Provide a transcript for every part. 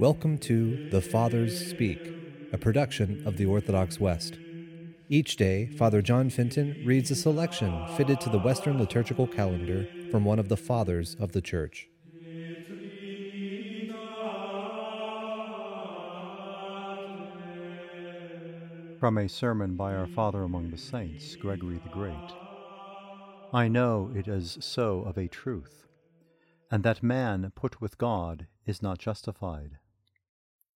Welcome to The Fathers Speak, a production of the Orthodox West. Each day, Father John Fenton reads a selection fitted to the Western liturgical calendar from one of the Fathers of the Church. From a sermon by our Father among the Saints, Gregory the Great. I know it is so of a truth, and that man put with God is not justified.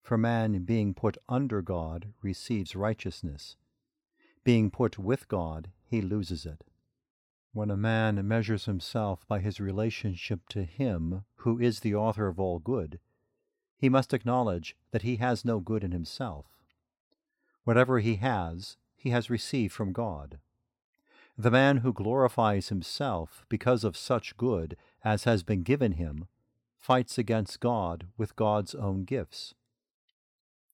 For man, being put under God, receives righteousness. Being put with God, he loses it. When a man measures himself by his relationship to Him who is the author of all good, he must acknowledge that he has no good in himself. Whatever he has, he has received from God. The man who glorifies himself because of such good as has been given him fights against God with God's own gifts.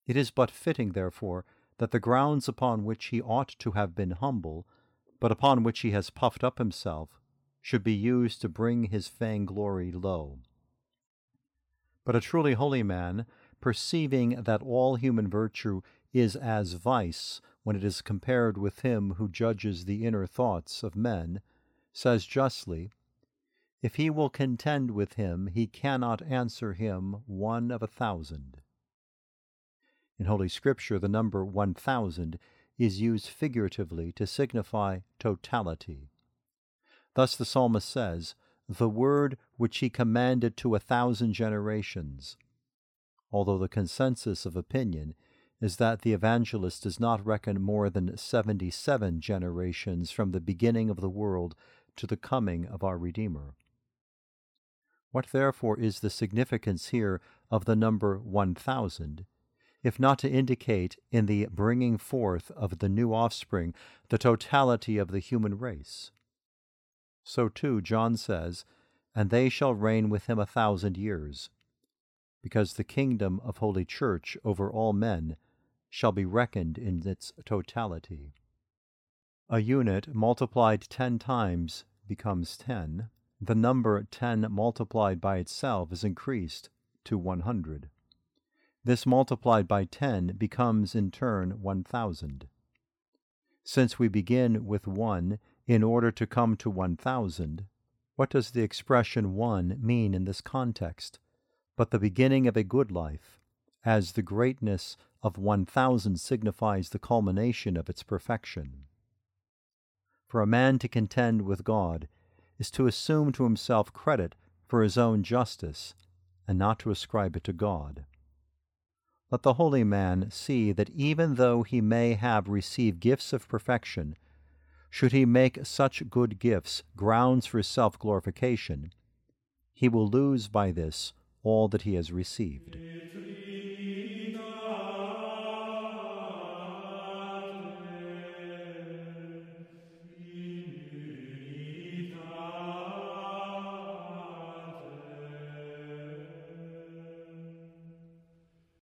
It is but fitting, therefore, that the grounds upon which he ought to have been humble, but upon which he has puffed up himself, should be used to bring his vainglory low. But a truly holy man, perceiving that all human virtue is as vice when it is compared with him who judges the inner thoughts of men, says justly, If he will contend with him, he cannot answer him one of a thousand. In Holy Scripture, the number 1000 is used figuratively to signify totality. Thus the psalmist says, The word which he commanded to a thousand generations, although the consensus of opinion is that the evangelist does not reckon more than 77 generations from the beginning of the world to the coming of our Redeemer. What therefore is the significance here of the number 1000? If not to indicate in the bringing forth of the new offspring the totality of the human race. So too John says, And they shall reign with him a thousand years, because the kingdom of Holy Church over all men shall be reckoned in its totality. A unit multiplied ten times becomes ten. The number ten multiplied by itself is increased to one hundred. This multiplied by 10 becomes in turn 1000. Since we begin with 1 in order to come to 1000, what does the expression 1 mean in this context? But the beginning of a good life, as the greatness of 1000 signifies the culmination of its perfection. For a man to contend with God is to assume to himself credit for his own justice and not to ascribe it to God. Let the holy man see that even though he may have received gifts of perfection, should he make such good gifts grounds for self glorification, he will lose by this all that he has received.